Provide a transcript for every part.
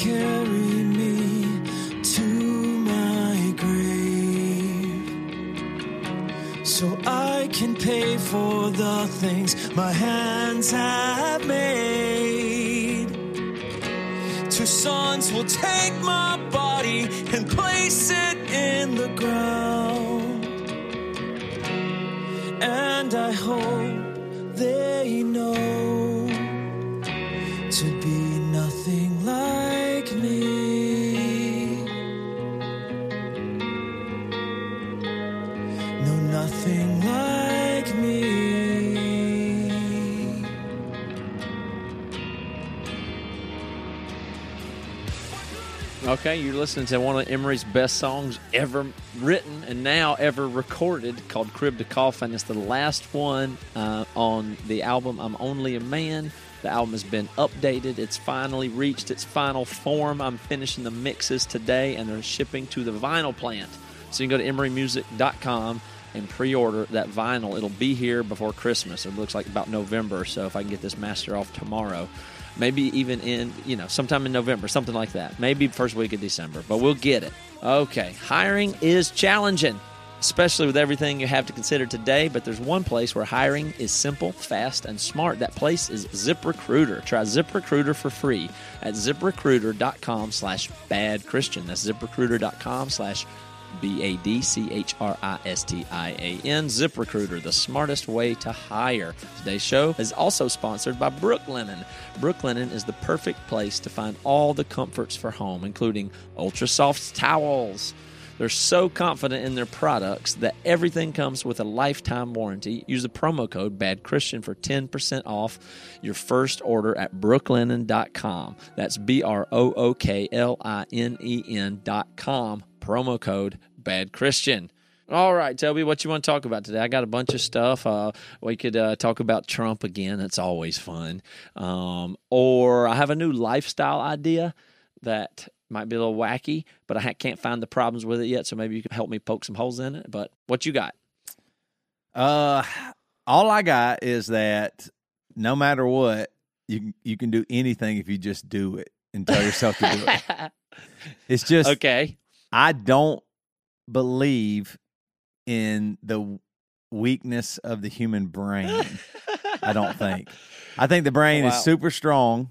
carry me to my grave so I can pay for the things my hands have made. Two sons will take my body and place it in the ground. And I hope Okay, you're listening to one of Emery's best songs ever written and now ever recorded called Crib to Coffin. It's the last one uh, on the album I'm Only a Man. The album has been updated. It's finally reached its final form. I'm finishing the mixes today and they're shipping to the vinyl plant. So you can go to emerymusic.com and pre-order that vinyl. It'll be here before Christmas. It looks like about November so if I can get this master off tomorrow. Maybe even in, you know, sometime in November, something like that. Maybe first week of December, but we'll get it. Okay, hiring is challenging, especially with everything you have to consider today, but there's one place where hiring is simple, fast, and smart. That place is ZipRecruiter. Try ZipRecruiter for free at ziprecruiter.com slash bad Christian. That's ziprecruiter.com slash B A D C H R I S T I A N. ZipRecruiter, the smartest way to hire. Today's show is also sponsored by Brooklinen. Brooklinen is the perfect place to find all the comforts for home, including ultra soft towels. They're so confident in their products that everything comes with a lifetime warranty. Use the promo code Bad Christian for 10% off your first order at brooklinen.com. That's B R O O K L I N E N.com. Promo code Bad Christian. All right, Toby, what you want to talk about today? I got a bunch of stuff. Uh, we could uh, talk about Trump again. That's always fun. Um, or I have a new lifestyle idea that might be a little wacky, but I can't find the problems with it yet. So maybe you can help me poke some holes in it. But what you got? Uh, all I got is that no matter what, you you can do anything if you just do it and tell yourself to do it. It's just okay. I don't believe in the weakness of the human brain. I don't think. I think the brain Wow. is super strong,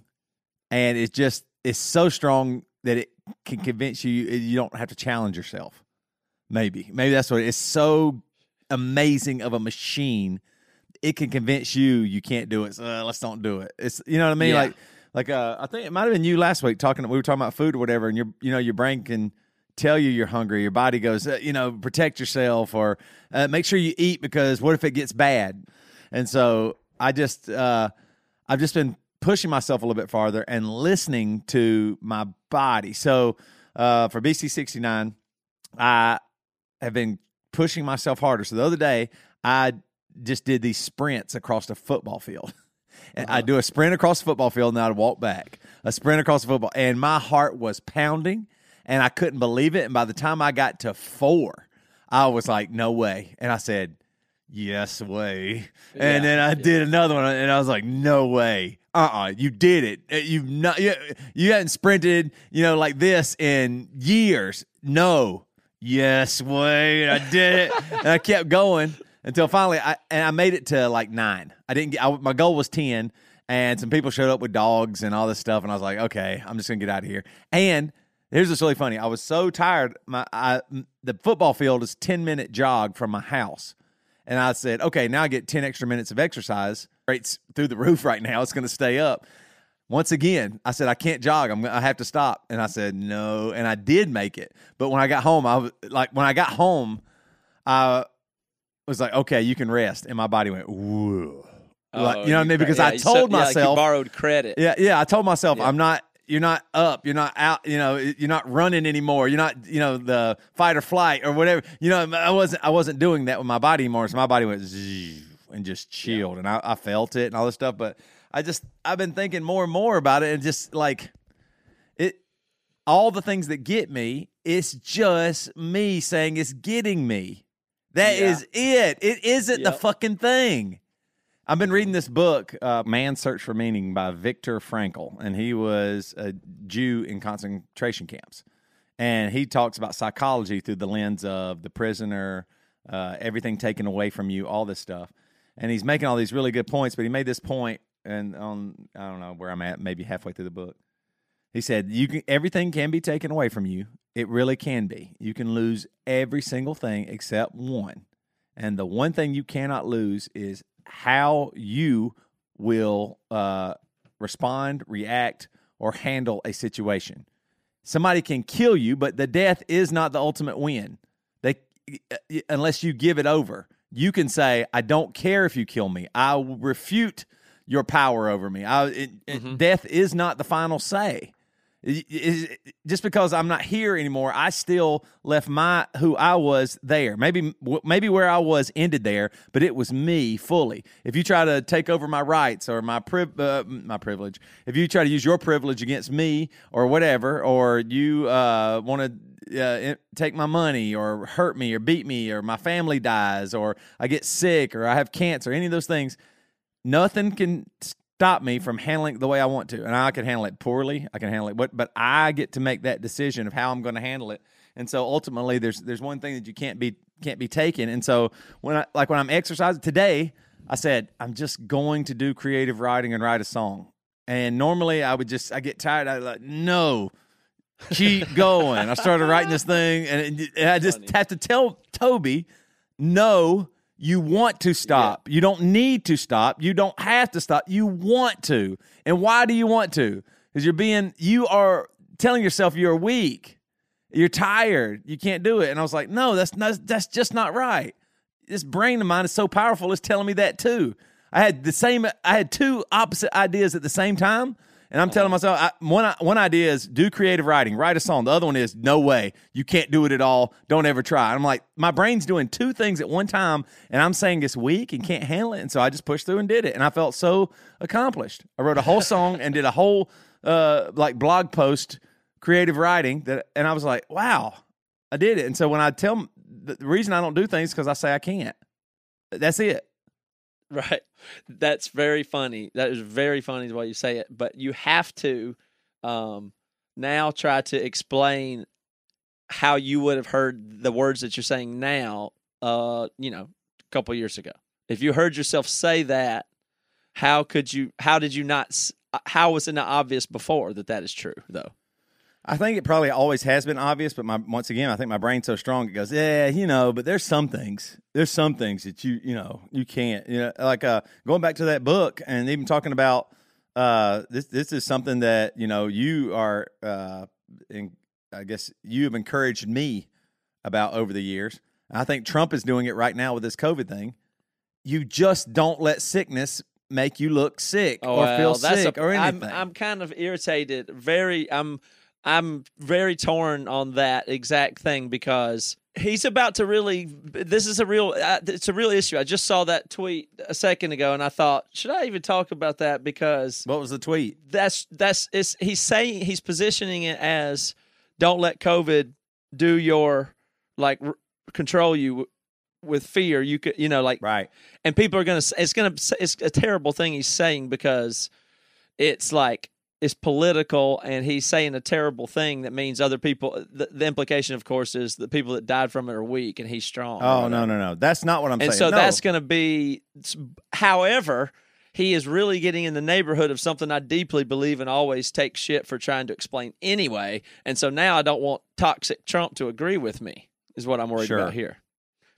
and it's just it's so strong that it can convince you you don't have to challenge yourself. Maybe, maybe that's what it is. So amazing of a machine, it can convince you you can't do it. So uh, let's don't do it. It's you know what I mean. Yeah. Like like uh, I think it might have been you last week talking. We were talking about food or whatever, and your you know your brain can tell you you're hungry. Your body goes, uh, you know, protect yourself or uh, make sure you eat because what if it gets bad? And so I just uh, I've just been pushing myself a little bit farther and listening to my body. So uh, for BC sixty nine, I have been pushing myself harder. So the other day, I just did these sprints across the football field. And I do a sprint across the football field, and I'd walk back. A sprint across the football, and my heart was pounding, and I couldn't believe it. And by the time I got to four, I was like, "No way!" And I said, "Yes way." And then I did another one, and I was like, "No way!" Uh uh you did it. Uh, You've not you, you hadn't sprinted, you know, like this in years. No, yes way. And I did it, and I kept going until finally, I and I made it to like nine. I didn't get. I, my goal was ten, and some people showed up with dogs and all this stuff, and I was like, okay, I'm just gonna get out of here. And here's what's really funny. I was so tired. My I, the football field is ten minute jog from my house. And I said, okay, now I get 10 extra minutes of exercise. Rates through the roof right now. It's going to stay up. Once again, I said, I can't jog. I'm, I have to stop. And I said, no. And I did make it. But when I got home, I was like, when I got home, I was like, okay, you can rest. And my body went, whoa. Like, Oh, you know what I mean? Because yeah, I so- told yeah, like you myself, borrowed credit. yeah, yeah. I told myself Yeah. I'm not. You're not up. You're not out. You know. You're not running anymore. You're not. You know the fight or flight or whatever. You know. I wasn't. I wasn't doing that with my body anymore. So my body went zzz and just chilled, and I, I felt it and all this stuff. But I just I've been thinking more and more about it, and just like it, all the things that get me. It's just me saying it's getting me. That Yeah. is it. It isn't the fucking thing. I've been reading this book, uh, Man's Search for Meaning by Viktor Frankl, and he was a Jew in concentration camps. And he talks about psychology through the lens of the prisoner, uh, everything taken away from you, all this stuff. And he's making all these really good points, but he made this point, and on I don't know where I'm at, maybe halfway through the book. He said, "You can everything can be taken away from you. It really can be. You can lose every single thing except one, and the one thing you cannot lose is how you will uh, respond, react, or handle a situation. Somebody can kill you, but the death is not the ultimate win. They unless you give it over. You can say, "I don't care if you kill me. I will refute your power over me. I, it, it, death is not the final say." Just because I'm not here anymore, I still left my who I was there. Maybe maybe where I was ended there, but it was me fully. If you try to take over my rights or my priv- uh, my privilege, if you try to use your privilege against me or whatever, or you uh, want to uh, take my money or hurt me or beat me or my family dies or I get sick or I have cancer, any of those things, nothing can stop me from handling the way I want to. And I can handle it poorly. I can handle it, but but I get to make that decision of how I'm going to handle it. And so ultimately, there's there's one thing that you can't be can't be taken. And so when I like when I'm exercising today, I said I'm just going to do creative writing and write a song. And normally I would just I get tired. I like no. Keep going. I started writing this thing, and, it- and I just have to tell Toby, no, you want to stop. You don't need to stop. You don't have to stop. You want to. And why do you want to? Because you're being, you are telling yourself you're weak. You're tired. You can't do it. And I was like, no, that's not, that's just not right. This brain of mine is so powerful. It's telling me that too. I had the same, I had two opposite ideas at the same time. And I'm telling myself, I, one one idea is do creative writing, write a song. The other one is no way, you can't do it at all. Don't ever try. I'm like, my brain's doing two things at one time, and I'm saying it's weak and can't handle it. And so I just pushed through and did it, and I felt so accomplished. I wrote a whole song and did a whole uh, like blog post, creative writing that, and I was like, wow, I did it. And so when I tell the reason I don't do things because I say I can't. That's it. Right. That's very funny. That is very funny the way you say it. But you have to um, now try to explain how you would have heard the words that you're saying now, uh, you know, a couple years ago. If you heard yourself say that, how could you, how did you not, uh, how was it not obvious before that that is true, though? I think it probably always has been obvious, but my once again, I think my brain's so strong it goes, yeah, you know. But there's some things, there's some things that you you know you can't, you know, like uh, going back to that book and even talking about uh, this. This is something that you know you are, uh, in, I guess you have encouraged me about over the years. I think Trump is doing it right now with this COVID thing. You just don't let sickness make you look sick or feel sick a, or I'm, anything. I'm kind of irritated. Very, I'm, I'm very torn on that exact thing because he's about to really. This is a real. Uh, it's a real issue. I just saw that tweet a second ago, and I thought, should I even talk about that? Because what was the tweet? that's that's it's, he's saying he's positioning it as don't let COVID do your like r- control you with fear. You could, you know, like Right. and people are gonna. It's gonna. It's a terrible thing he's saying because it's like it's political, and he's saying a terrible thing that means other people. The, the implication, of course, is the people that died from it are weak, and he's strong. Oh whatever. no no no! That's not what I'm And saying. so No. that's going to be. However, he is really getting in the neighborhood of something I deeply believe and always take shit for trying to explain anyway. And so now I don't want toxic Trump to agree with me. Is what I'm worried Sure. about here,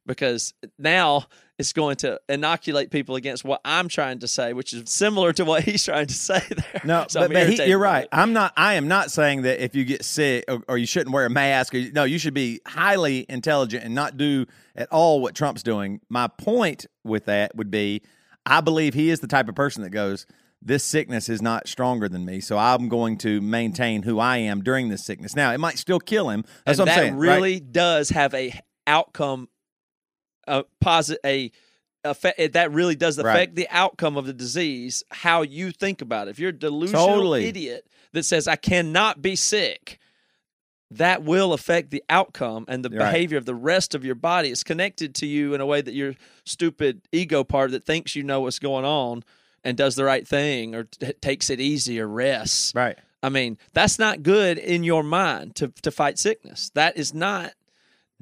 because now it's going to inoculate people against what I'm trying to say, which is similar to what he's trying to say there. No, So but, but he, you're right. I'm not. I am not saying that if you get sick or, or you shouldn't wear a mask. Or, no, you should be highly intelligent and not do at all what Trump's doing. My point with that would be, I believe he is the type of person that goes, "This sickness is not stronger than me, so I'm going to maintain who I am during this sickness." Now, it might still kill him. That's and what I'm that saying. right? really does have a outcome, a posit a affect, eh, that really does Right. affect the outcome of the disease. How you think about it. If you're a delusional Totally. idiot that says I cannot be sick, that will affect the outcome and the Right. behavior of the rest of your body. It's connected to you in a way that your stupid ego part that thinks you know what's going on and does the right thing or t- takes it easy or rests. Right. I mean, that's not good in your mind to to fight sickness. That is not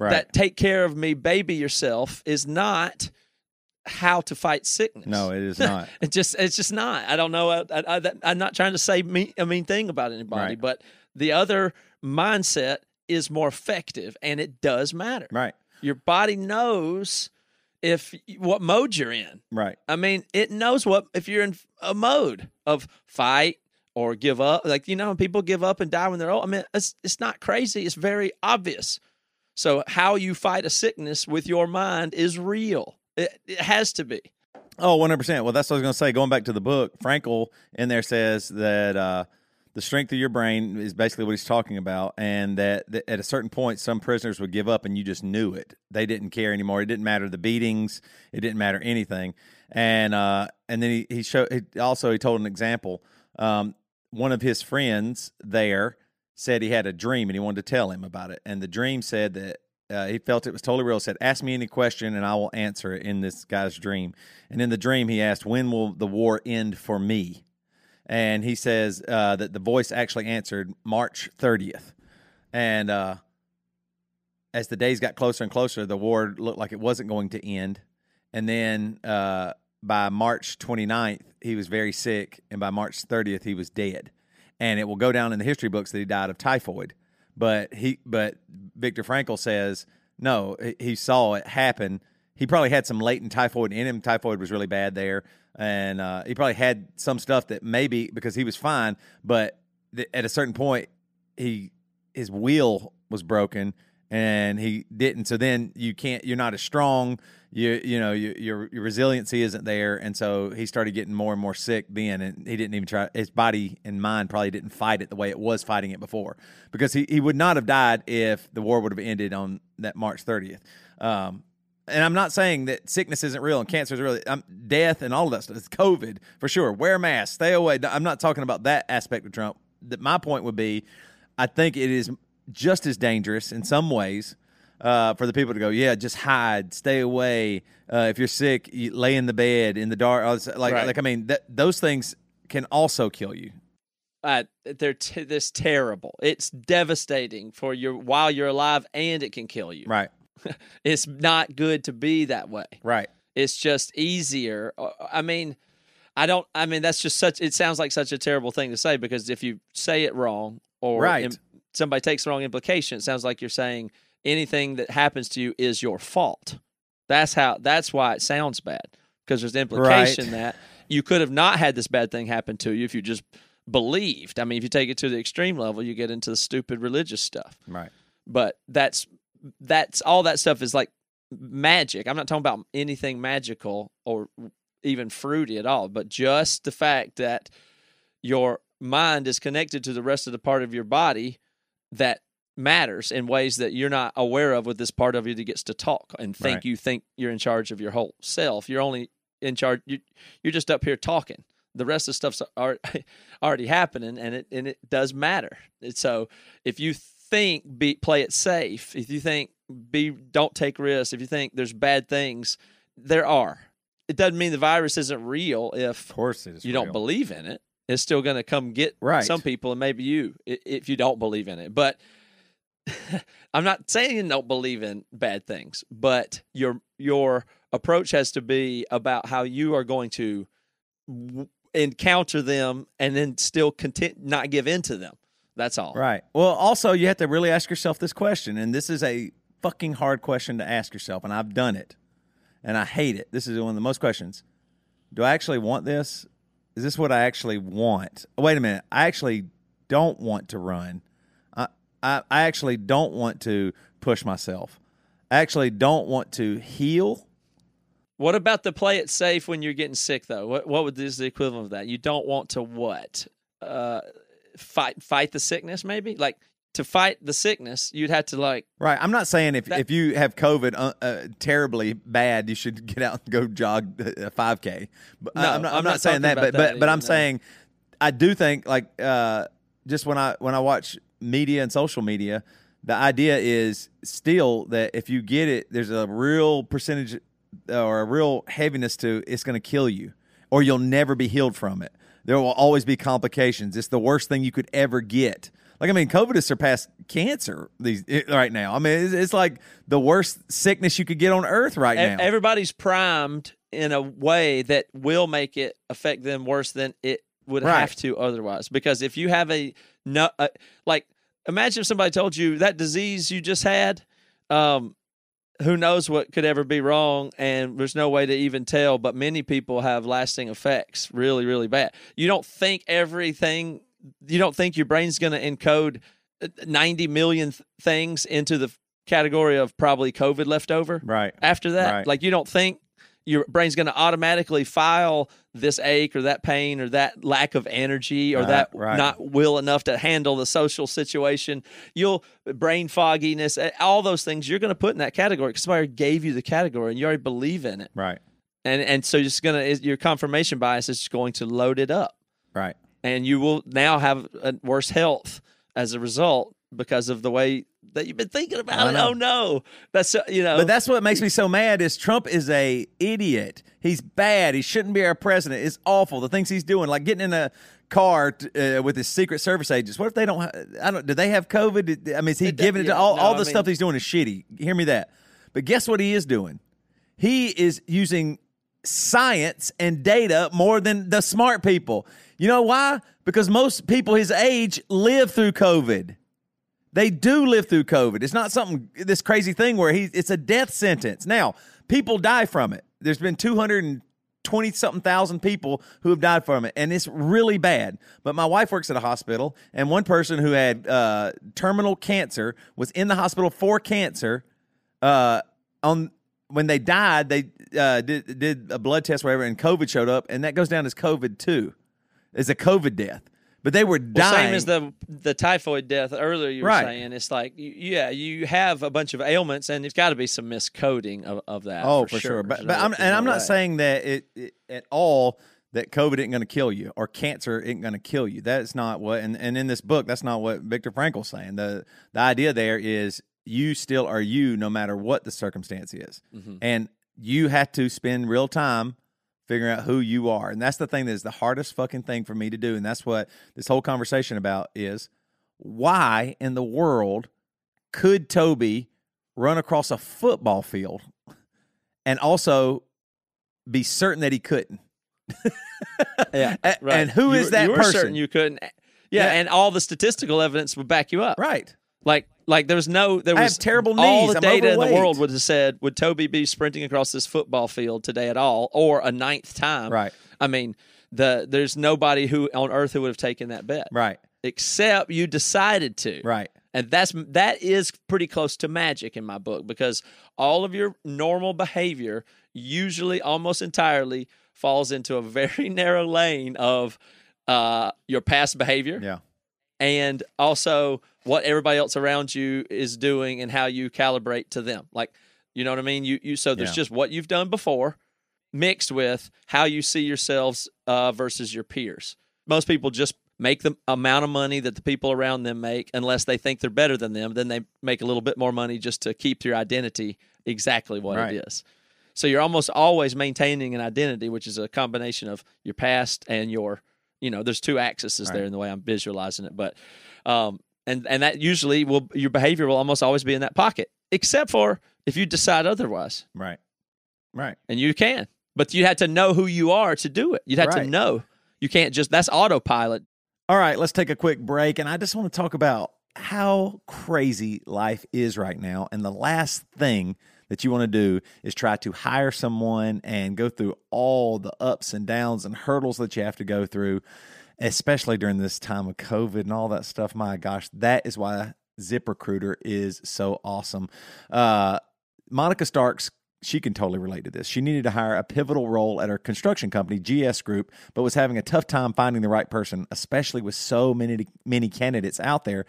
Right. that take care of me, baby yourself is not how to fight sickness. no, it is not. It just it's just not. I don't know. I, I'm not trying to say me, a mean thing about anybody, Right. but the other mindset is more effective, and it does matter. right. Your body knows if what mode you're in. Right. I mean, it knows what if you're in a mode of fight or give up. Like you know, people give up and die when they're old. I mean, it's it's not crazy. It's very obvious. So how you fight a sickness with your mind is real. It, it has to be. Oh, 100%. Well, that's what I was going to say. Going back to the book, Frankl in there says that uh, the strength of your brain is basically what he's talking about, and that, that at a certain point, some prisoners would give up and you just knew it. They didn't care anymore. It didn't matter the beatings, it didn't matter anything. And uh, and then he, he showed, he, also, he told an example. Um, one of his friends there said he had a dream and he wanted to tell him about it. And the dream said that uh, he felt it was totally real. Said, "Ask me any question and I will answer it." In this guy's dream, and in the dream, he asked, "When will the war end for me?" And he says uh, that the voice actually answered March 30th. And uh, as the days got closer and closer, the war looked like it wasn't going to end. And then uh, by March 29th, he was very sick, and by March 30th, he was dead. And it will go down in the history books that he died of typhoid. But he, but Viktor Frankl says no. he- saw it happen. He probably had some latent typhoid in him. Typhoid was really bad there, and uh, he probably had some stuff that maybe because he was fine, but th- at a certain point, he his wheel was broken and he didn't. So then you can't. You're not as strong. You you know you, your your resiliency isn't there, and so he started getting more and more sick. Then, and he didn't even try. His body and mind probably didn't fight it the way it was fighting it before, because he, he would not have died if the war would have ended on that March 30th. Um, and I'm not saying that sickness isn't real and cancer is real. I'm, death and all of that stuff. It's COVID for sure. Wear a mask. Stay away. I'm not talking about that aspect of Trump. That my point would be, I think it is just as dangerous in some ways uh, for the people to go, yeah, just hide, stay away. Uh, if you're sick, you lay in the bed in the dark. Like, Right. like I mean, that, those things can also kill you. uh, they're t- this terrible. It's devastating for your while you're alive, and it can kill you. Right. It's not good to be that way. Right. It's just easier. Uh, I mean, I don't. I mean, that's just such. It sounds like such a terrible thing to say because if you say it wrong or Right. im- somebody takes the wrong implication, it sounds like you're saying anything that happens to you is your fault. That's how. That's why it sounds bad because there's the implication that you could have not had this bad thing happen to you if you just believed. I mean, if you take it to the extreme level, you get into the stupid religious stuff Right. but that's that's all that stuff is like magic. I'm not talking about anything magical or even fruity at all, but just the fact that your mind is connected to the rest of the part of your body that matters in ways that you're not aware of with this part of you that gets to talk and think Right. you think you're in charge of your whole self. You're only in charge you you're just up here talking. The rest of the stuff's al- already happening and it and it does matter. And so if you think be play it safe, if you think be don't take risks, if you think there's bad things, there are. It doesn't mean the virus isn't real if Of course it is. you don't believe in it. It's still going to come get Right. some people and maybe you if you don't believe in it. But I'm not saying don't believe in bad things, but your your approach has to be about how you are going to w- encounter them and then still content not give in to them. That's all. Right. Well, also you have to really ask yourself this question, and this is a fucking hard question to ask yourself, and I've done it, and I hate it. This is one of the most questions. Do I actually want this? Is this what I actually want? Wait a minute. I actually don't want to run. I I, actually don't want to push myself. I actually don't want to heal. What about the play it safe when you're getting sick though? What what would is the equivalent of that? You don't want to what? Uh, fight fight the sickness maybe? Like to fight the sickness, you'd have to like Right. I'm not saying if, That- if you have COVID uh, uh, terribly bad, you should get out and go jog a 5K. But uh, No, I'm not, I'm I'm not not saying that. But that but but I'm no. saying I do think like uh, just when I when I watch media and social media, the idea is still that if you get it, there's a real percentage uh, or a real heaviness to it's going to kill you, or you'll never be healed from it. There will always be complications. It's the worst thing you could ever get. Like I mean, COVID has surpassed cancer these right now. I mean, it's, it's like the worst sickness you could get on earth right now. Everybody's primed in a way that will make it affect them worse than it would Right. have to otherwise. Because if you have a no, uh, like, imagine if somebody told you that disease you just had, um, who knows what could ever be wrong, and there's no way to even tell. But many people have lasting effects, really, really bad. You don't think everything. You don't think your brain's going to encode uh, 90 million th- things into the category of probably COVID left over right. after that. Right. Like you don't think your brain's going to automatically file this ache or that pain or that lack of energy or Right, that right. not will enough to handle the social situation. You'll brain fogginess, eh, all those things you're going to put in that category because somebody gave you the category and you already believe in it. Right. And and so it's going to your confirmation bias is going to load it up Right. and you will now have a worse health as a result because of the way that you've been thinking about I it. know. Oh no, that's uh, you know. But that's what makes me so mad is Trump is a idiot. He's bad. He shouldn't be our president. It's awful. The things he's doing, like getting in a car t- uh, with his Secret Service agents. What if they don't? Ha- I don't. Do they have COVID? I mean, is he giving it to all? no, all I the mean- stuff he's doing is shitty. Hear me that. But guess what he is doing? He is using science and data more than the smart people. You know why? Because most people his age live through COVID. They do live through COVID. It's not something this crazy thing where he it's a death sentence. Now, people die from it. There's been 220 something thousand people who have died from it, and it's really bad. But my wife works at a hospital, and one person who had uh, terminal cancer was in the hospital for cancer. Uh, on when they died, they uh, did did a blood test, whatever, and COVID showed up, and that goes down as COVID too, as a COVID death. But they were Well, dying. same as the the typhoid death earlier. You were Right. saying it's like yeah, you have a bunch of ailments, and there's got to be some miscoding of, of that. Oh, for, for, sure. But, but I'm, and I'm not way. saying that it, it at all that COVID isn't going to kill you or cancer isn't going to kill you. That's not what. And, and in this book, that's not what Viktor Frankl's saying. the The idea there is you still are you, no matter what the circumstance is, Mhm. and you have to spend real time figuring out who you are. And that's the thing that is the hardest fucking thing for me to do. And that's what this whole conversation about is why in the world could Toby run across a football field and also be certain that he couldn't? Yeah, right. And who You is were- that you person? certain you couldn't. Yeah, Yeah. and all the statistical evidence would back you up. right. Like, like there's no, there I was have terrible All knees. the I'm data in the world would have said, would Toby be sprinting across this football field today at all, or a ninth time? Right. I mean, the there's nobody who on earth who would have taken that bet, Right. except you decided to. Right. And that's that is pretty close to magic in my book because all of your normal behavior usually almost entirely falls into a very narrow lane of uh, your past behavior Yeah. And also what everybody else around you is doing and how you calibrate to them. Like, you know what I mean? You you so there's Yeah. just what you've done before mixed with how you see yourselves uh, versus your peers. Most people just make the amount of money that the people around them make unless they think they're better than them, then they make a little bit more money just to keep your identity exactly what Right. it is. So you're almost always maintaining an identity, which is a combination of your past and your, you know, there's two axes there in the way I'm visualizing it, but um, and and that usually will your behavior will almost always be in that pocket, except for if you decide otherwise, Right. Right. and you can, but you had to know who you are to do it. You'd have Right. to know. You can't just that's autopilot. All right, let's take a quick break. And I just want to talk about how crazy life is right now. And the last thing that you want to do is try to hire someone and go through all the ups and downs and hurdles that you have to go through, especially during this time of COVID and all that stuff. My gosh, that is why ZipRecruiter is so awesome. Uh, Monica Starks, she can totally relate to this. She needed to hire a pivotal role at her construction company, GS Group, but was having a tough time finding the right person, especially with so many many candidates out there.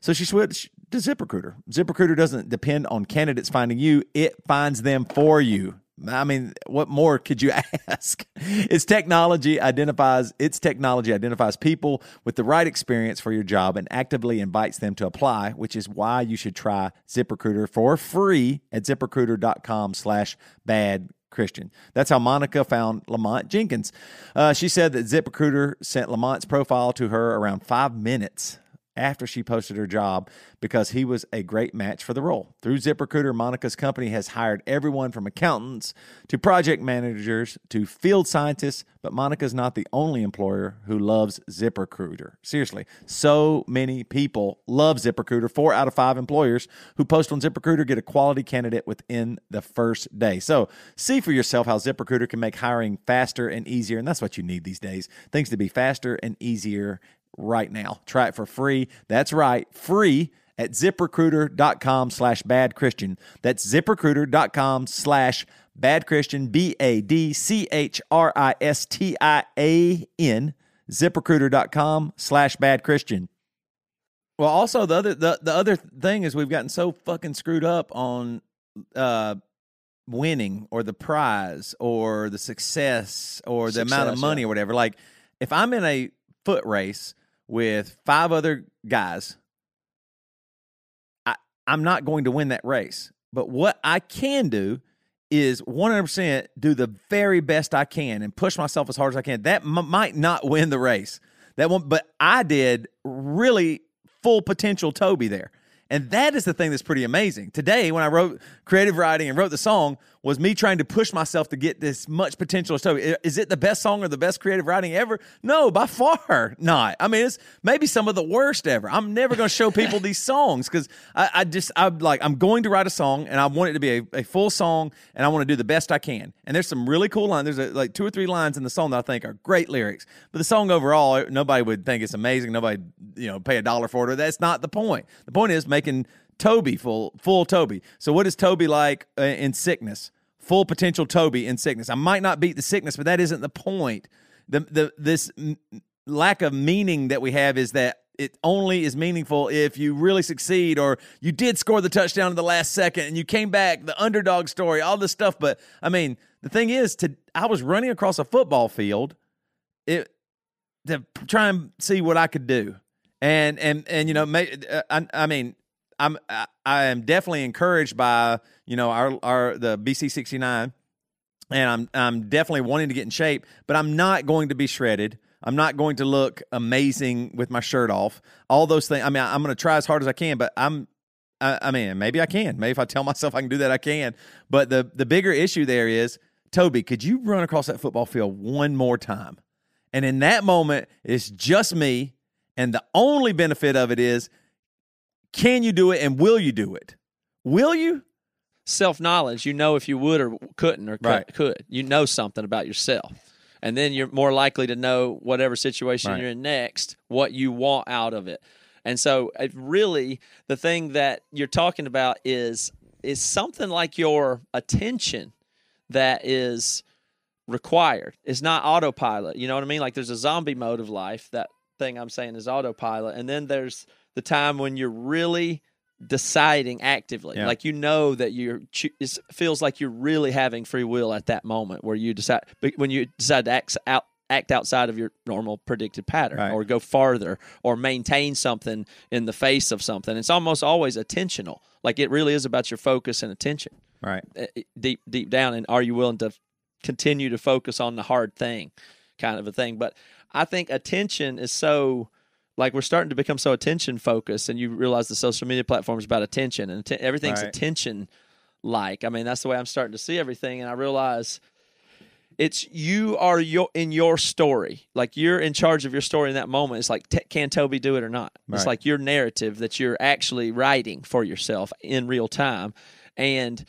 So she switched to ZipRecruiter. ZipRecruiter doesn't depend on candidates finding you; it finds them for you. I mean, what more could you ask? Its technology identifies its technology identifies people with the right experience for your job and actively invites them to apply, which is why you should try ZipRecruiter for free at ziprecruiter.com slash bad Christian. That's how Monica found Lamont Jenkins. Uh, she said that ZipRecruiter sent Lamont's profile to her around five minutes after she posted her job because he was a great match for the role. Through ZipRecruiter, Monica's company has hired everyone from accountants to project managers to field scientists, but Monica's not the only employer who loves ZipRecruiter. Seriously, so many people love ZipRecruiter. Four out of five employers who post on ZipRecruiter get a quality candidate within the first day. So see for yourself how ZipRecruiter can make hiring faster and easier, and that's what you need these days. Things to be faster and easier right now. Try it for free. That's right, free at ziprecruiter.com slash bad Christian. That's ziprecruiter.com slash bad Christian, B A D C H R I S T I A N, ziprecruiter.com slash bad Christian. Well, also the other the, the other thing is we've gotten so fucking screwed up on uh winning or the prize or the success or the amount of money yeah. or whatever. Like if I'm in a foot race with five other guys, I, I'm not going to win that race. But what I can do is 100% do the very best I can and push myself as hard as I can. That m- might not win the race. That one, but I did really full potential Toby there. And that is the thing that's pretty amazing. Today, when I wrote creative writing and wrote the song, was me trying to push myself to get this much potential Toby. Is it the best song or the best creative writing ever? No, by far not. I mean, it's maybe some of the worst ever. I'm never going to show people these songs because I, I just I'm like I'm going to write a song and I want it to be a, a full song and I want to do the best I can. And there's some really cool lines. There's a, like two or three lines in the song that I think are great lyrics. But the song overall, nobody would think it's amazing. Nobody you know pay a dollar for it. That's not the point. The point is making Toby full full Toby. So what is Toby like uh, in sickness? Full potential Toby in sickness. I might not beat the sickness, but that isn't the point. The the this m- lack of meaning that we have is that it only is meaningful if you really succeed or you did score the touchdown in the last second and you came back, the underdog story, all this stuff. But I mean, the thing is, to I was running across a football field, it to try and see what I could do, and and and you know, uh, I, I mean, I'm I, I am definitely encouraged by you know our our the BC sixty nine, and I'm I'm definitely wanting to get in shape, but I'm not going to be shredded. I'm not going to look amazing with my shirt off. All those things. I mean, I'm going to try as hard as I can, but I'm. I, I mean, maybe I can. Maybe if I tell myself I can do that, I can. But the the bigger issue there is, Toby, could you run across that football field one more time? And in that moment, it's just me. And the only benefit of it is can you do it and will you do it? Will you? self knowledge. You know if you would or couldn't or could, Right. could. You know something about yourself. And then you're more likely to know whatever situation Right. you're in next, what you want out of it. And so it really the thing that you're talking about is is something like your attention that is required. It's not autopilot. You know what I mean? Like there's a zombie mode of life. That thing I'm saying is autopilot. And then there's the time when you're really deciding actively. Yeah. Like you know that you're it feels like you're really having free will at that moment where you decide but when you decide to act out act outside of your normal predicted pattern Right. or go farther or maintain something in the face of something. It's almost always attentional. Like it really is about your focus and attention Right. uh, deep deep down and are you willing to continue to focus on the hard thing kind of a thing but i think attention is so like we're starting to become so attention focused and you realize the social media platform is about attention and atten- everything's Right. attention like i mean that's the way i'm starting to see everything and i realize it's you are your in your story. Like you're in charge of your story in that moment. It's like t- can toby do it or not? It's like your narrative that you're actually writing for yourself in real time and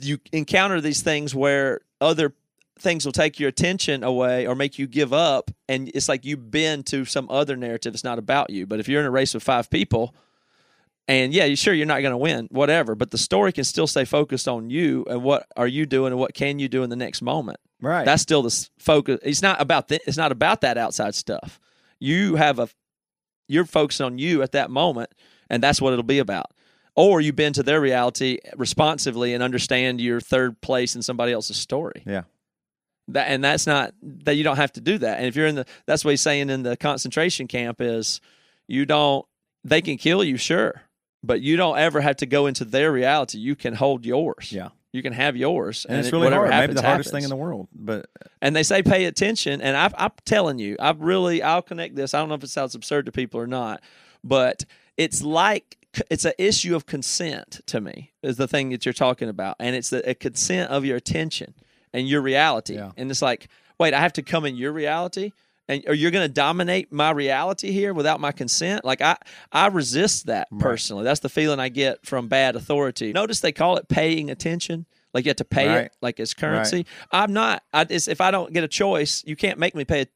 you encounter these things where other things will take your attention away or make you give up and it's like you bend to some other narrative it's not about you but if you're in a race with five people and yeah you sure you're not going to win whatever but the story can still stay focused on you and what are you doing and what can you do in the next moment Right. that's still the focus it's not about th- it's not about that outside stuff you have a you're focused on you at that moment and that's what it'll be about or you bend to their reality responsively and understand your third place in somebody else's story. Yeah. That and that's not that you don't have to do that. And if you're in the that's what he's saying in the concentration camp is you don't they can kill you, sure, but you don't ever have to go into their reality. You can hold yours. Yeah. You can have yours, And, it's it- really whatever hard. Maybe the hardest thing in the world. But And they say pay attention. And I, I'm telling you, I really, I'll connect this. I don't know if it sounds absurd to people or not, but it's like it's an issue of consent to me is the thing that you're talking about, and it's the a consent of your attention and your reality. Yeah. And it's like, wait, I have to come in your reality. And or you're going to dominate my reality here without my consent? Like I, I resist that personally. That's the feeling I get from bad authority. Notice they call it paying attention. Like you have to pay Right. it, like it's currency. I'm not. I, it's, if I don't get a choice, you can't make me pay. it.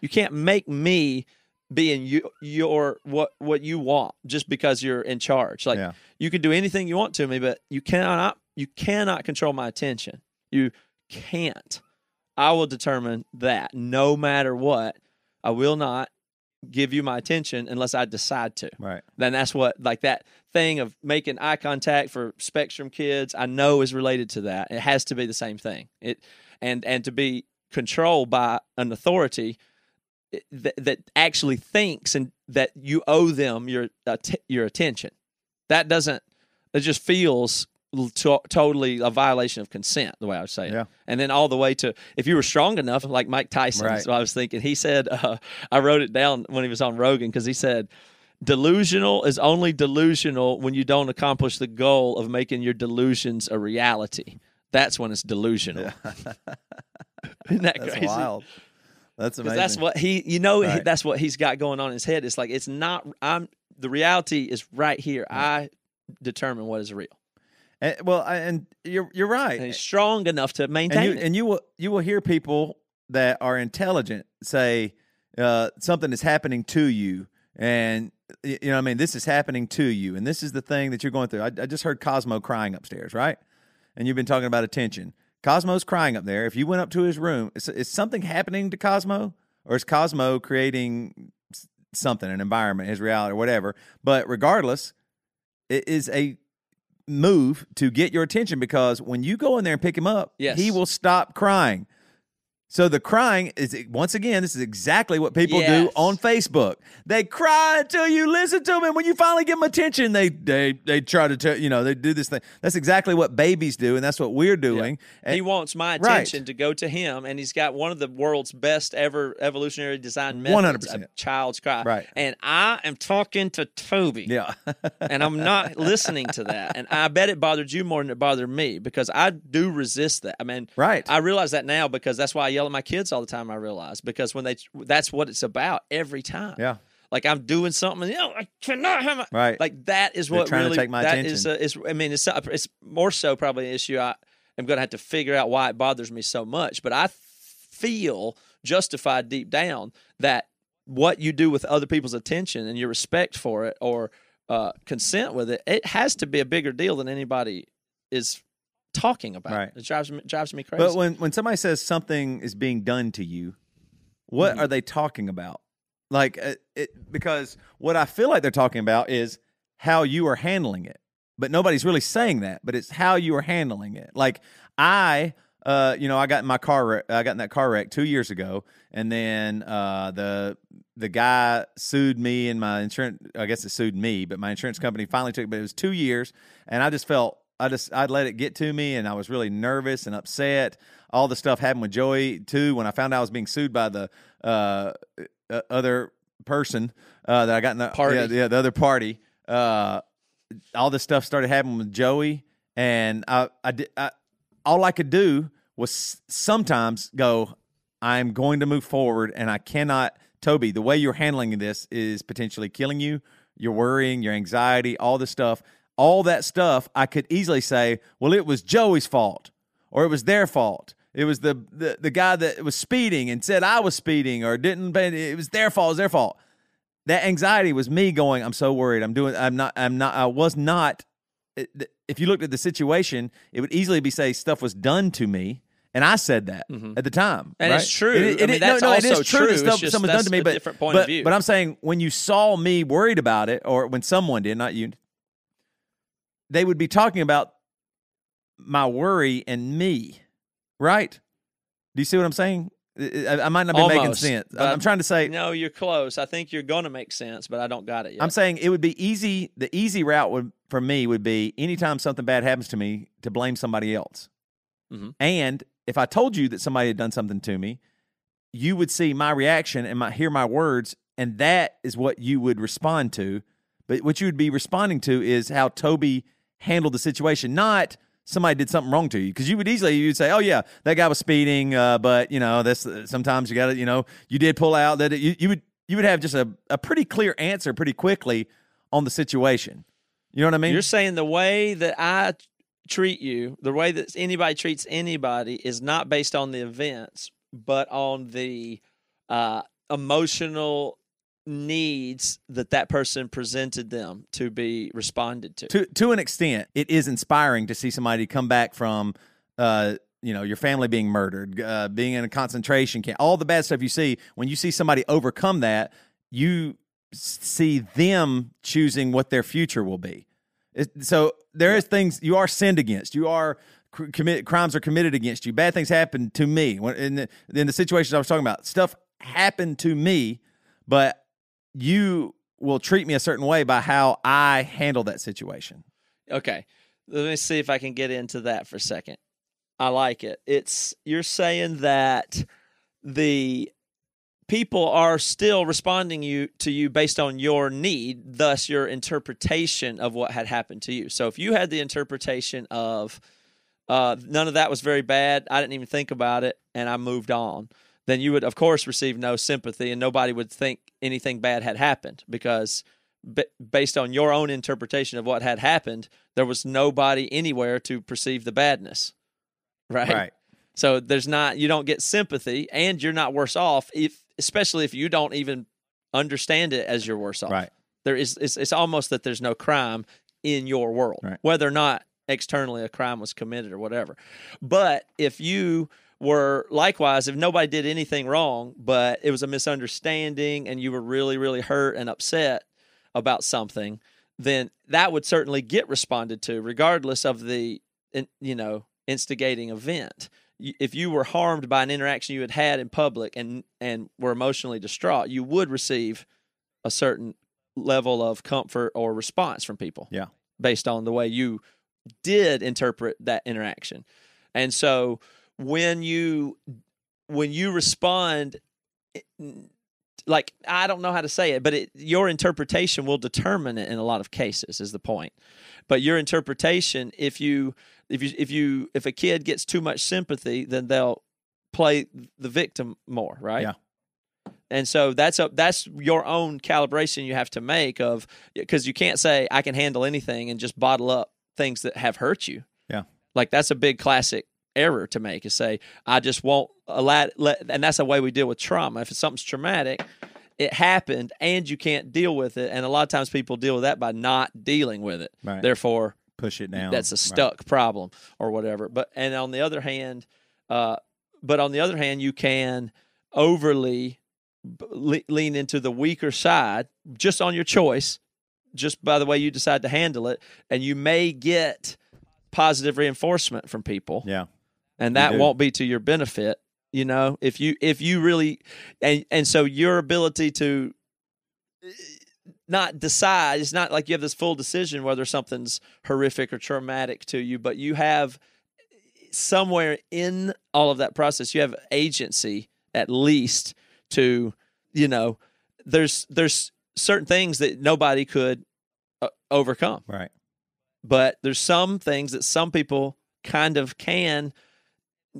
You can't make me be in you, your what what you want just because you're in charge. Like Yeah. you can do anything you want to me, but you cannot. You cannot control my attention. You can't. I will determine that no matter what. I will not give you my attention unless I decide to right. then that's what like that thing of making eye contact for spectrum kids i know is related to that it has to be the same thing it and and to be controlled by an authority that, that actually thinks and that you owe them your uh, att- your attention that doesn't it just feels to- totally a violation of consent the way i would say it Yeah. and then all the way to if you were strong enough like mike tyson Right. i was thinking he said uh, i wrote it down when he was on rogan because he said delusional is only delusional when you don't accomplish the goal of making your delusions a reality that's when it's delusional isn't that That's crazy wild. That's amazing. that's what he you know Right. that's what he's got going on in his head it's like it's not i'm the reality is right here i determine what is real And, well, and you're you're right. and strong enough to maintain and you it. and you will you will hear people that are intelligent say uh, something is happening to you, and you know, what I mean, this is happening to you, and this is the thing that you're going through. I, I just heard Cosmo crying upstairs, right? And you've been talking about attention. Cosmo's crying up there. If you went up to his room, is, is something happening to Cosmo, or is Cosmo creating something, an environment, his reality, or whatever? But regardless, it is a move to get your attention because when you go in there and pick him up, Yes. he will stop crying. So the crying is once again, this is exactly what people do on Facebook. They cry until you listen to them, and when you finally give them attention, they they they try to tell you know they do this thing. That's exactly what babies do, and that's what we're doing. he And- wants my Right. attention to go to him, and he's got one of the world's best ever evolutionary design methods 100%. of child's cry. Right. And I am talking to Toby. yeah, and I'm not listening to that. And I bet it bothered you more than it bothered me because I do resist that. I mean, Right. I realize that now because that's why I yell at my kids all the time. I realize because when they that's what it's about every time. yeah, Like I'm doing something, you know, I cannot have my Right. Like that is what trying to really take my that attention. is a- is I mean, it's it's more so probably an issue. I am going to have to figure out why it bothers me so much. But I feel justified deep down that what you do with other people's attention and your respect for it or uh, consent with it, it has to be a bigger deal than anybody is talking about. Right. It drives me drives me crazy. But when when somebody says something is being done to you, what Mm-hmm. are they talking about? Like uh, it because what I feel like they're talking about is how you are handling it. But nobody's really saying that, but it's how you are handling it. Like I uh, you know, I got in my car wreck, I got in that car wreck 2 years ago and then uh the the guy sued me and my insurance I guess it sued me, but my insurance company finally took but it was 2 years and I just felt I just I'd let it get to me and I was really nervous and upset. All the stuff happened with Joey too when I found out I was being sued by the uh, uh, other person uh, that I got in the Party. Yeah, yeah, the other party. Uh, all this stuff started happening with Joey, and I, I did. I, all I could do was sometimes go, "I'm going to move forward, and I cannot." Toby, the way you're handling this is potentially killing you. You're worrying, your anxiety, all this stuff, all that stuff. I could easily say, "Well, it was Joey's fault, or it was their fault." It was the, the the guy that was speeding and said I was speeding or didn't. It was their fault. It was their fault that anxiety was me going i'm so worried i'm doing i'm not i'm not i was not if you looked at the situation it would easily be say stuff was done to me and i said that at the time Mm-hmm. And it's true. It- I mean, it- that's no, no, also is true true. stuff, just- something was done to me but different point but, of view. but i'm saying when you saw me worried about it or when someone did not you they would be talking about my worry and me, right? Do you see what I'm saying? I, I might not be making Almost, sense. but- I'm trying to say No, you're close. I think you're going to make sense, but I don't got it yet. I'm saying it would be easy. The easy route would for me would be anytime something bad happens to me to blame somebody else. Mhm. And if I told you that somebody had done something to me, you would see my reaction and my, hear my words, and that is what you would respond to. But what you would be responding to is how Toby handled the situation, not somebody did something wrong to you. Because you would easily you'd say, "Oh yeah, that guy was speeding," uh, but you know, that's sometimes you got to, you know, you did pull out. That you, you would you would have just a, a pretty clear answer pretty quickly on the situation. You know what I mean? You're saying the way that I treat you, the way that anybody treats anybody, is not based on the events, but on the uh, emotional needs that that person presented them to be responded to. to to an extent, it is inspiring to see somebody come back from, uh, you know, your family being murdered, uh, being in a concentration camp, all the bad stuff you see. When you see somebody overcome that, you see them choosing what their future will be. It, so there is things you are sinned against. You are commit crimes are committed against you. Bad things happen to me. When in the, in the situations I was talking about, stuff happened to me, but you will treat me a certain way by how I handle that situation. Okay. Let me see if I can get into that for a second. I like it. It's you're saying that the people are still responding you to you based on your need, thus your interpretation of what had happened to you. So if you had the interpretation of uh, none of that was very bad, I didn't even think about it, and I moved on, then you would of course receive no sympathy, and nobody would think anything bad had happened because b- based on your own interpretation of what had happened, there was nobody anywhere to perceive the badness. Right? Right. So there's not you don't get sympathy and you're not worse off if especially if you don't even understand it as you're worse off. Right. There is it's, it's almost that there's no crime in your world. Right. Whether or not externally a crime was committed or whatever. But if you were likewise if nobody did anything wrong but it was a misunderstanding and you were really really hurt and upset about something then that would certainly get responded to regardless of the you know instigating event if you were harmed by an interaction you had had in public and and were emotionally distraught you would receive a certain level of comfort or response from people Yeah. based on the way you did interpret that interaction and so when you when you respond like I don't know how to say it, but it, your interpretation will determine it in a lot of cases. Is the point? But your interpretation, if you if you if you if a kid gets too much sympathy, then they'll play the victim more, right? Yeah. And so that's a that's your own calibration you have to make of because you can't say I can handle anything and just bottle up things that have hurt you. Yeah. Like that's a big classic error to make is say I just won't allow let and that's the way we deal with trauma. If something's traumatic, it happened and you can't deal with it. And a lot of times people deal with that by not dealing with it. Right. Therefore, Push it down. that's a Right. stuck problem or whatever. But and on the other hand, uh, but on the other hand, you can overly le- lean into the weaker side just on your choice, just by the way you decide to handle it, and you may get positive reinforcement from people Yeah. And that won't be to your benefit you know? If you if you really and and so your ability to not decide it's not like you have this full decision whether something's horrific or traumatic to you but you have somewhere in all of that process you have agency at least to you know there's there's certain things that nobody could uh, overcome. Right. but there's some things that some people kind of can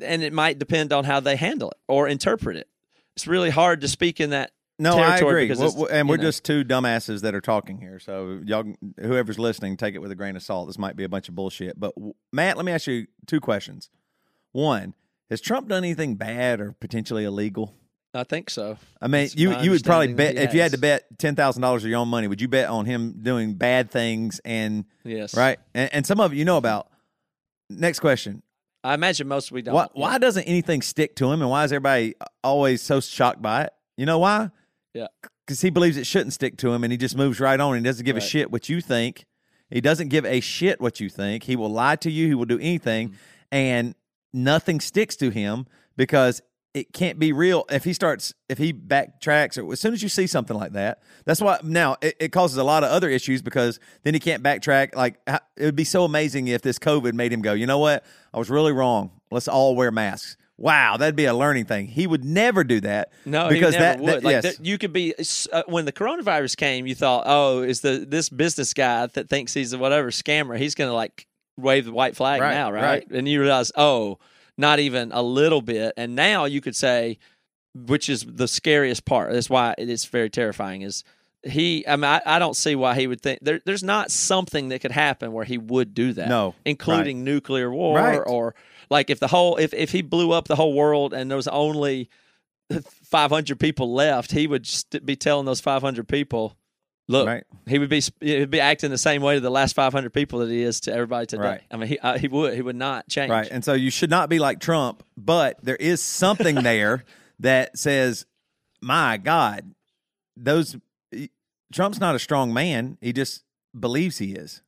and it might depend on how they handle it or interpret it it's really hard to speak in that No, I agree. Well, and we're know. just two dumbasses that are talking here. So y'all, whoever's listening, take it with a grain of salt. This might be a bunch of bullshit. But Matt, let me ask you two questions. One, has Trump done anything bad or potentially illegal? i think so I mean, That's you you would probably bet if you had to bet ten thousand dollars of your own money, would you bet on him doing bad things and yes right? And, and some of it you know about. Next question: i imagine most we don't Why, why doesn't anything stick to him, and why is everybody always so shocked by it? You know why? Yeah. because he believes it shouldn't stick to him, and he just moves right on and doesn't give a shit what you think. He doesn't give a shit what you think. He will lie to you. He will do anything, mm-hmm. and nothing sticks to him because it can't be real if he starts if he backtracks or as soon as you see something like that that's why now it, it causes a lot of other issues because then he can't backtrack like it would be so amazing if this covid made him go you know what i was really wrong let's all wear masks wow that'd be a learning thing he would never do that No, because that, would. that- like yes. you could be uh, when the coronavirus came. You thought, oh, is the this business guy that thinks he's a whatever scammer? He's going to like wave the white flag Right, now, right? right. And you realize, oh, not even a little bit. And now you could say, which is the scariest part. That's why it is very terrifying. Is he? I mean, I, I don't see why he would think there, there's not something that could happen where he would do that. No, including nuclear war Right. or like if the whole if if he blew up the whole world and there was only 500 people left, he would be telling those 500 people, look, Right. he would be he would be acting the same way to the last 500 people that he is to everybody today. Right. I mean, he uh, he would he would not change. Right. And so you should not be like Trump, but there is something there that says, my God, those Trump's not a strong man. He just believes he is.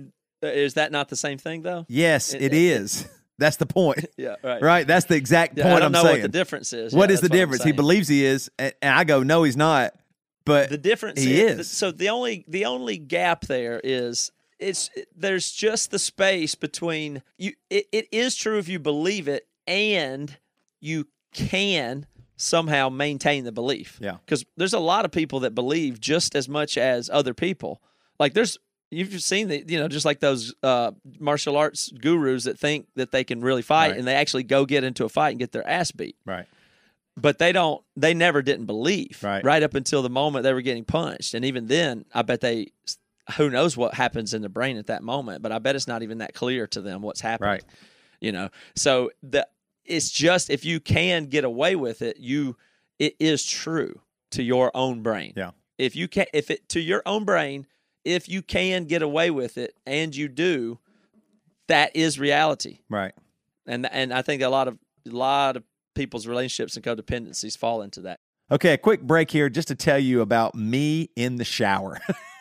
Uh, Is that not the same thing though? Yes, It- it it- is. That's the point. Yeah, right. Right. That's the exact Yeah, point I don't am know saying. what the difference is. What Yeah, is the what difference? He believes he is, and I go, no, he's not. But the difference he is, is. so the only the only gap there is it's there's just the space between you it, it is true if you believe it and you can somehow maintain the belief Yeah. because there's a lot of people that believe just as much as other people like there's you've seen the you know just like those uh, martial arts gurus that think that they can really fight Right. and they actually go get into a fight and get their ass beat right. But they don't they never didn't believe Right. up until the moment they were getting punched and even then i bet they who knows what happens in the brain at that moment but i bet it's not even that clear to them what's happening Right. you know so the it's just if you can get away with it you it is true to your own brain Yeah. if you can if it to your own brain if you can get away with it and you do that is reality Right. and and I think a lot of a lot of people's relationships and codependencies fall into that. Okay, a quick break here just to tell you about me in the shower.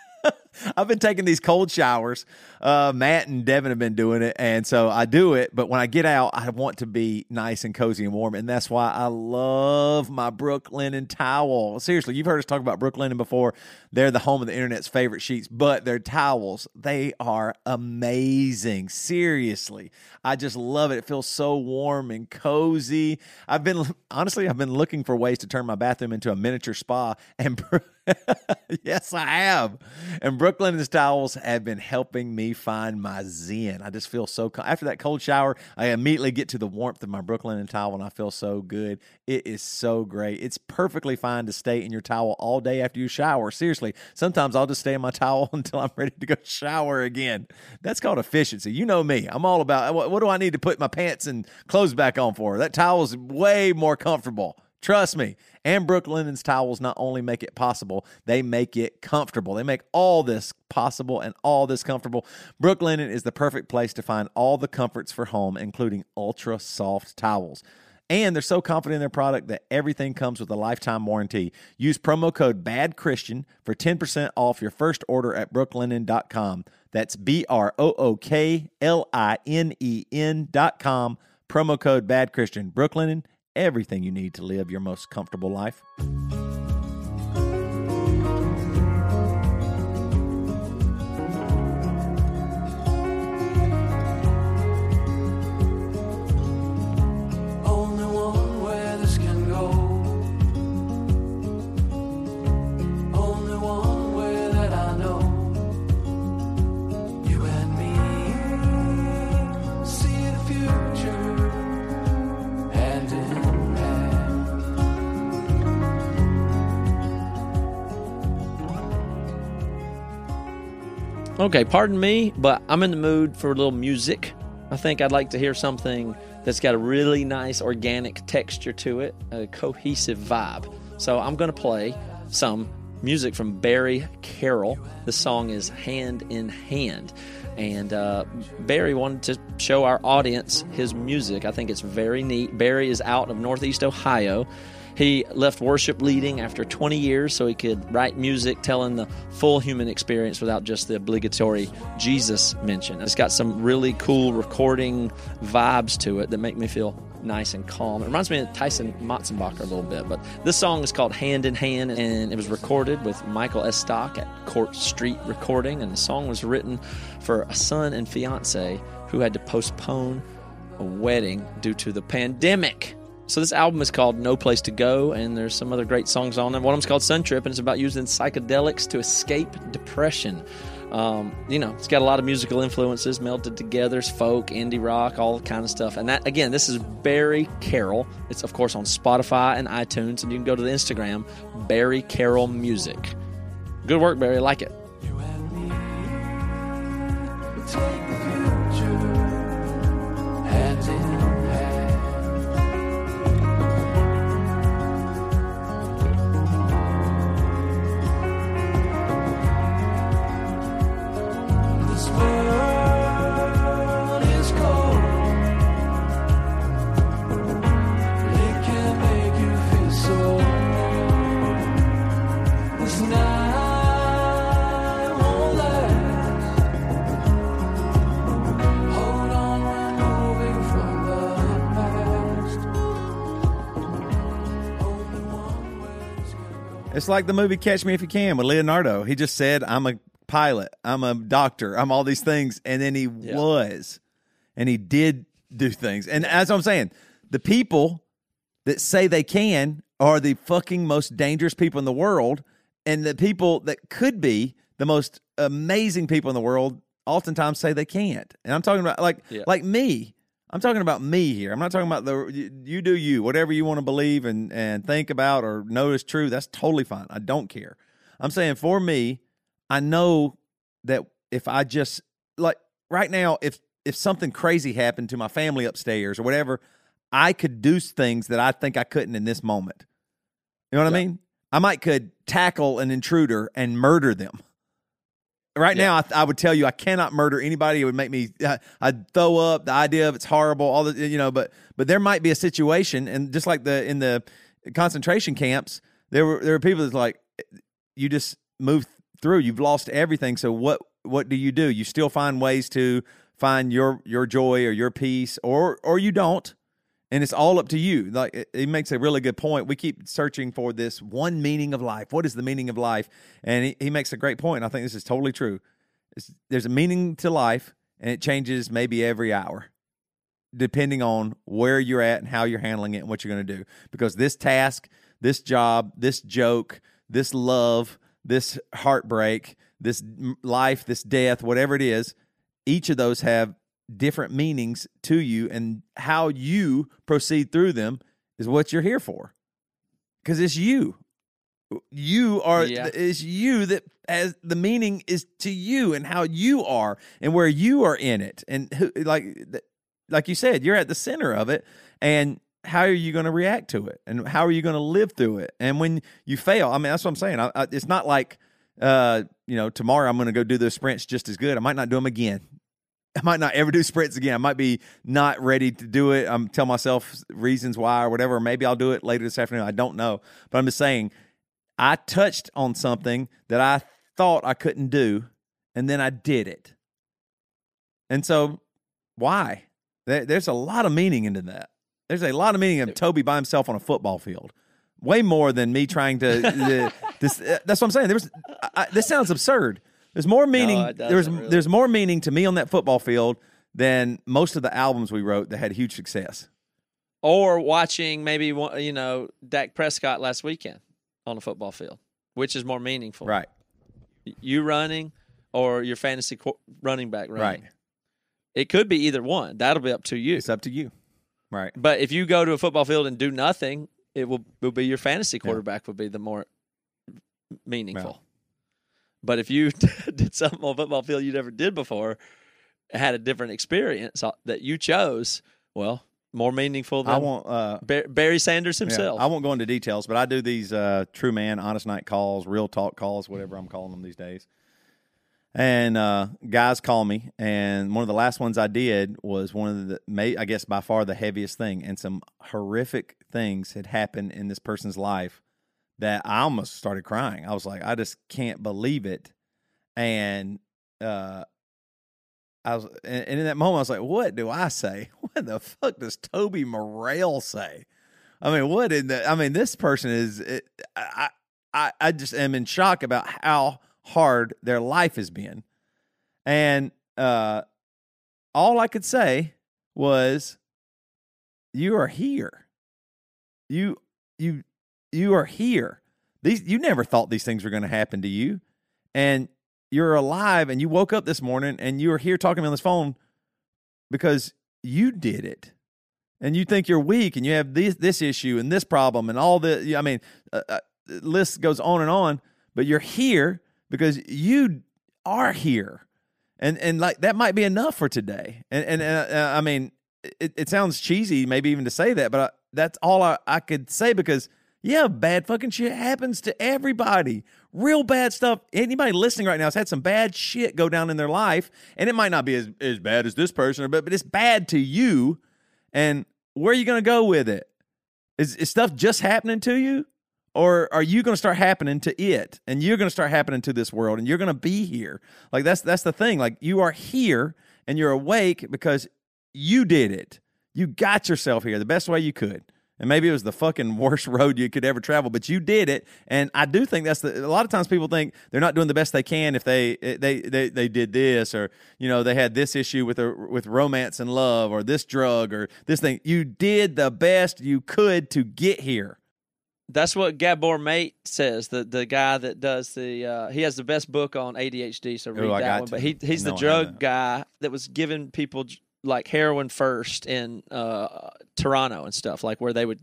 I've been taking these cold showers. Uh, Matt and Devin have been doing it, and so I do it. But when I get out, I want to be nice and cozy and warm, and that's why I love my Brooklinen towel. Seriously, you've heard us talk about Brooklinen before. They're the home of the internet's favorite sheets, but their towels they are amazing. Seriously, I just love it. It feels so warm and cozy. I've been honestly, I've been looking for ways to turn my bathroom into a miniature spa, and yes, I have. And Brooklinen's towels have been helping me find my zen. I just feel so. After that cold shower, I immediately get to the warmth of my Brooklinen towel, and I feel so good. It is so great. It's perfectly fine to stay in your towel all day after you shower. Seriously, sometimes I'll just stay in my towel until I'm ready to go shower again. That's called efficiency. You know me. I'm all about what, what do I need to put my pants and clothes back on for? That towel is way more comfortable. Trust me. And Brooklinen's towels not only make it possible, they make it comfortable. They make all this possible and all this comfortable. Brooklinen is the perfect place to find all the comforts for home, including ultra soft towels. And they're so confident in their product that everything comes with a lifetime warranty. Use promo code BADCHRISTIAN for 10% off your first order at brooklinen.com. That's B R O O K L I N E N.com. Promo code BADCHRISTIAN. Brooklinen, everything you need to live your most comfortable life. Okay, pardon me, but I'm in the mood for a little music. I think I'd like to hear something that's got a really nice organic texture to it, a cohesive vibe. So I'm going to play some music from Barry Carroll. The song is Hand in Hand. And uh, Barry wanted to show our audience his music. I think it's very neat. Barry is out of Northeast Ohio. He left worship leading after 20 years so he could write music telling the full human experience without just the obligatory Jesus mention. It's got some really cool recording vibes to it that make me feel nice and calm. It reminds me of Tyson Motsenbocker a little bit, but this song is called Hand in Hand, and it was recorded with Michael S. Stock at Court Street Recording, and the song was written for a son and fiance who had to postpone a wedding due to the pandemic. So this album is called No Place to Go, and there's some other great songs on it. One of them's called Sun Trip, and it's about using psychedelics to escape depression. Um, you know, it's got a lot of musical influences melted together, folk, indie rock, all kind of stuff. And that again, this is Barry Carroll. It's of course on Spotify and iTunes, and you can go to the Instagram Barry Carroll Music. Good work, Barry. Like it. Take the future hand in It's like the movie Catch Me If You Can with Leonardo. He just said, I'm a pilot, I'm a doctor, I'm all these things. And then he was. And he did do things. And as I'm saying, the people that say they can are the fucking most dangerous people in the world. And the people that could be the most amazing people in the world oftentimes say they can't. And I'm talking about like Yeah. like me. I'm talking about me here. I'm not talking about the you, you do you, whatever you want to believe and and think about or know is true. That's totally fine. I don't care. I'm saying for me, I know that if I just like right now, if if something crazy happened to my family upstairs or whatever, I could do things that I think I couldn't in this moment. You know what I mean? I might could tackle an intruder and murder them. Right Yeah. now, I, I would tell you I cannot murder anybody. It would make me. I, I'd throw up. The idea of it's horrible. All the you know, but but there might be a situation, and just like the in the concentration camps, there were there were people that's like, you just move through. You've lost everything. So what what do you do? You still find ways to find your your joy or your peace, or or you don't and it's all up to you. Like it, makes a really good point. We keep searching for this one meaning of life. What is the meaning of life? And he, he makes a great point. I think this is totally true. It's, there's a meaning to life, and it changes maybe every hour, depending on where you're at and how you're handling it and what you're going to do. Because this task, this job, this joke, this love, this heartbreak, this life, this death, whatever it is, each of those have different meanings to you and how you proceed through them is what you're here for. Because it's you. You are Yeah. it's you that as the meaning is to you and how you are and where you are in it. And who, like like you said you're at the center of it and how are you going to react to it and how are you going to live through it and when you fail i mean that's what i'm saying I, I, it's not like uh you know tomorrow i'm going to go do those sprints just as good i might not do them again I might not ever do sprints again. I might be not ready to do it. I'm tell myself reasons why or whatever. Maybe I'll do it later this afternoon. I don't know. But I'm just saying I touched on something that I thought I couldn't do and then I did it. And so why? There, there's a lot of meaning into that. There's a lot of meaning of Toby by himself on a football field. Way more than me trying to. the- this, uh, that's what I'm saying. There was. I, I, this sounds absurd. There's more meaning. doesn't there's really. there's more meaning to me on that football field than most of the albums we wrote that had huge success. Or watching maybe you know Dak Prescott last weekend on a football field, which is more meaningful. Right. You running or your fantasy running back running. Right. It could be either one. That'll be up to you. It's up to you. Right. But if you go to a football field and do nothing, it will will be your fantasy quarterback will be the more meaningful. But if you did something on a football field you never did before, had a different experience uh, that you chose, well, more meaningful than I won't. Uh, Barry Sanders yeah, himself. I won't go into details, but I do these uh, true man, honest night calls, real talk calls, whatever I'm calling them these days. And uh, guys call me, and one of the last ones I did was one of the, I guess, by far the heaviest thing, and some horrific things had happened in this person's life that I almost started crying. I was like, I just can't believe it, and uh, I was, and and in that moment, I was like, what do I say? What the fuck does Toby Morrell say? I mean, what in the? I mean, this person is. It, I, I, I just am in shock about how hard their life has been, and uh, all I could say was, "You are here. You, you, you are here. These you never thought these things were going to happen to you, and you're alive, and you woke up this morning, and you are here talking to me on this phone because you did it." and you think you're weak and you have this this issue and this problem and all the I mean, uh, uh, list goes on and on, but you're here because you are here, and and like that might be enough for today. And and uh, I mean, it, it sounds cheesy, maybe even to say that, but I, that's all I, I could say because yeah, bad fucking shit happens to everybody. Real bad stuff. Anybody listening right now has had some bad shit go down in their life, and it might not be as, as bad as this person, but but it's bad to you. And where are you going to go with it? Is, is stuff just happening to you? Or are you going to start happening to it and you're going to start happening to this world and you're going to be here? Like that's that's the thing. Like you are here and you're awake because you did it. You got yourself here the best way you could. And maybe it was the fucking worst road you could ever travel, but you did it. And I do think that's the. A lot of times people think they're not doing the best they can if they eh, they they they did this or you know they had this issue with a, with romance and love or this drug or this thing. You did the best you could to get here. That's what Gabor Mate says. The the guy that does the uh, he has the best book on ADHD. So read Ooh, that one. to. But he he's No, the drug guy that was giving people like heroin first in uh, Toronto and stuff, like where they would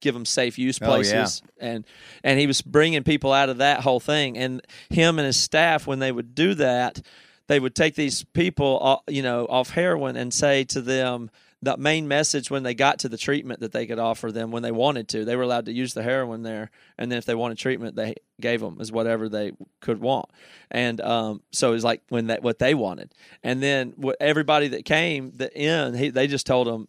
give them safe use Oh, yeah. places and and he was bringing people out of that whole thing and him and his staff when they would do that they would take these people you know off heroin and say to them the main message when they got to the treatment that they could offer them when they wanted to. They were allowed to use the heroin there and then if they wanted treatment they gave them as whatever they could want. And um, so it was like when that what they wanted. And then what everybody that came the end, he, they just told them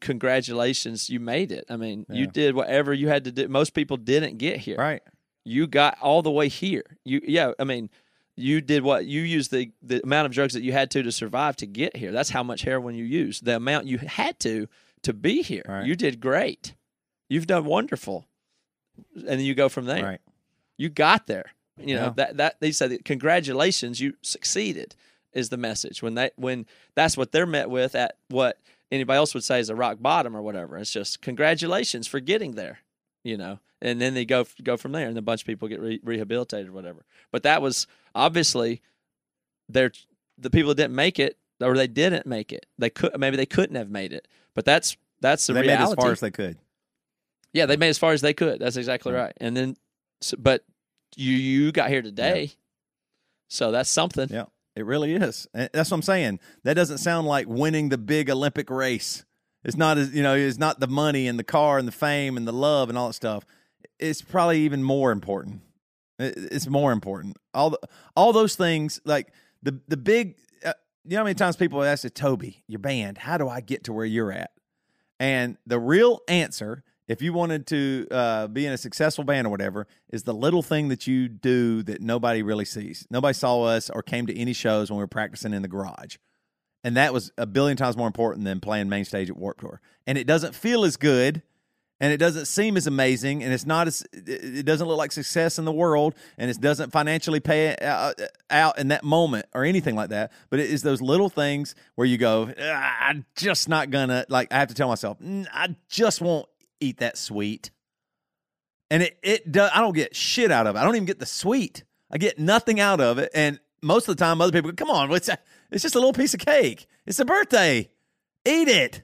congratulations you made it. I mean you did whatever you had to do. Most people didn't get here. Right. you got all the way here. You yeah i mean you did what you used the the amount of drugs that you had to to survive to get here. That's how much heroin you used the amount you had to to be here. Right. you did great. You've done wonderful. And then you go from there. Right. you got there. You know Yeah. that that they said that, congratulations you succeeded is the message. When they when that's what they're met with at what anybody else would say is a rock bottom or whatever. It's just congratulations for getting there you know and then they go go from there and a bunch of people get re- rehabilitated or whatever but that was obviously they're the people that didn't make it or they didn't make it they could maybe they couldn't have made it but that's that's the they reality made as far as they could. yeah, they made as far as they could. That's exactly Yeah. right. And then, so, but you you got here today, so that's something. Yeah, it really is. That's what I'm saying. That doesn't sound like winning the big Olympic race. It's not as you know. It's not the money and the car and the fame and the love and all that stuff. It's probably even more important. It's more important. All the, all those things like the the big. Uh, you know how many times people ask Toby, your band, how do I get to where you're at? And the real answer, if you wanted to uh, be in a successful band or whatever, is the little thing that you do that nobody really sees. Nobody saw us or came to any shows when we were practicing in the garage. And that was a billion times more important than playing main stage at Warped Tour. And it doesn't feel as good and it doesn't seem as amazing and it's not as it doesn't look like success in the world and it doesn't financially pay out, out in that moment or anything like that. But it is those little things where you go "Ah, i'm just not gonna like i have to tell myself "Mm, i just won't eat that sweet. And it it does i don't get shit out of it. I don't even get the sweet. I get nothing out of it. And most of the time other people go come on what's that? It's just a little piece of cake it's a birthday eat it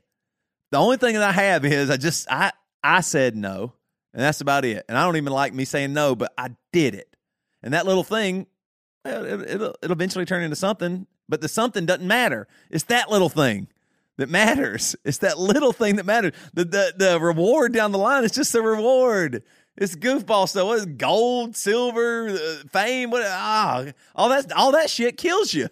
the only thing that I have is I just I I said no, and that's about it. And I don't even like me saying no, but I did it. And that little thing, it, it'll it'll eventually turn into something. But the something doesn't matter. It's that little thing that matters. It's that little thing that matters. The the the reward down the line is just the reward. It's goofball stuff. What is gold, silver, uh, fame? What? Ah, all that, all that shit kills you.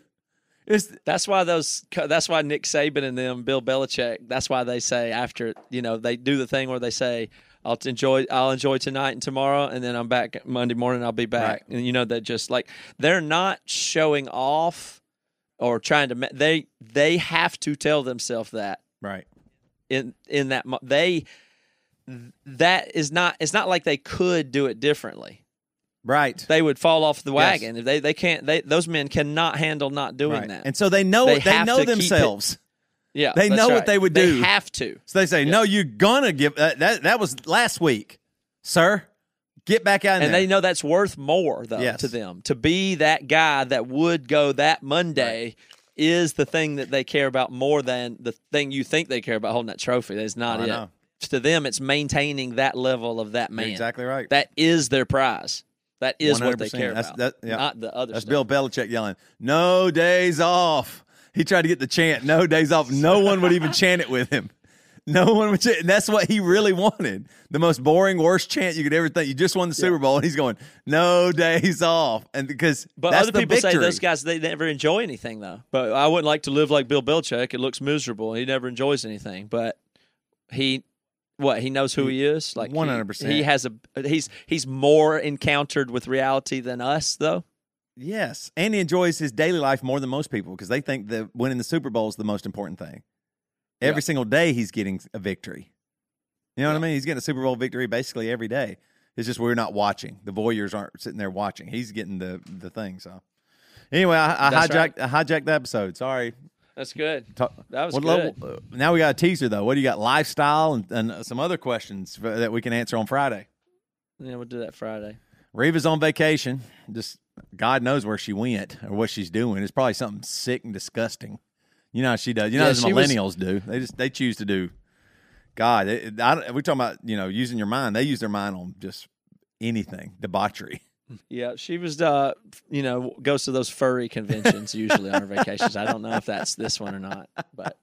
It's That's why those. That's why Nick Saban and them, Bill Belichick. That's why they say after you know they do the thing where they say, "I'll enjoy. I'll enjoy tonight and tomorrow, and then I'm back Monday morning. I'll be back." Right. And you know that just like they're not showing off or trying to. They they have to tell themselves that right. in in that they that is not. It's not like they could do it differently. Right. They would fall off the Yes. wagon if they they can't. They those men cannot handle not doing right. that. And so they know They they, know to keep it- themselves. yeah, they know what they would They do. have to. So they say, "No, you're gonna give that." That, that was last week, sir. Get back out in and there. they know that's worth more though Yes. to them to be that guy that would go that monday is the thing that they care about more than the thing you think they care about holding that trophy that's not I it to them it's maintaining that level of that You're man exactly right. that is their prize that is what they care That's- about that- yeah. not the other That's stuff. Bill Belichick yelling, "No days off." He tried to get the chant, "No days off." No one would even chant it with him. No one would chant. And that's what he really wanted. The most boring, worst chant you could ever think. You just won the Super Bowl, and he's going, "No days off," and because But that's other the people say those guys they never enjoy anything though. But I wouldn't like to live like Bill Belichick. It looks miserable. He never enjoys anything. But he what he knows who he is. Like 100%. He has a he's he's more encountered with reality than us though. Yes, and he enjoys his daily life more than most people because they think that winning the Super Bowl is the most important thing. Every Yeah. single day, he's getting a victory. You know what I mean? He's getting a Super Bowl victory basically every day. It's just we're not watching. The voyeurs aren't sitting there watching. He's getting the the thing. So anyway, I, I hijacked I hijacked the episode. Sorry. That's good. Talk- That was good. level- uh, now we got a teaser though. What do you got? Lifestyle and, and some other questions for, that we can answer on Friday. Yeah, we'll do that Friday. Reva's on vacation. Just God knows where she went or what she's doing. It's probably something sick and disgusting. You know how she does. You know Yeah, how the she was- millennials do. They just they choose to do. God, it, I, we're talking about you know using your mind. They use their mind on just anything debauchery. Yeah, she was uh you know, goes to those furry conventions usually on her vacations. I don't know if that's this one or not, but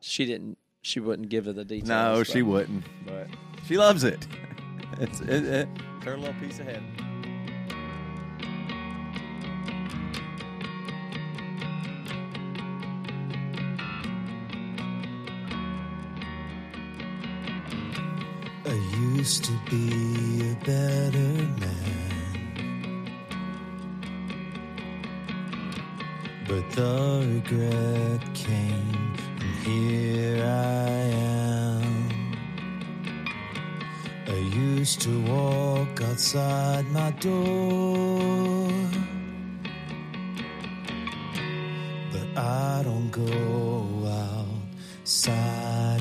she didn't she wouldn't give her the details. No, but- she wouldn't. But She loves it. It's it, it, it's her little piece of heaven. I used to be a better man. But the regret came, and here I am. I used to walk outside my door. But I don't go outside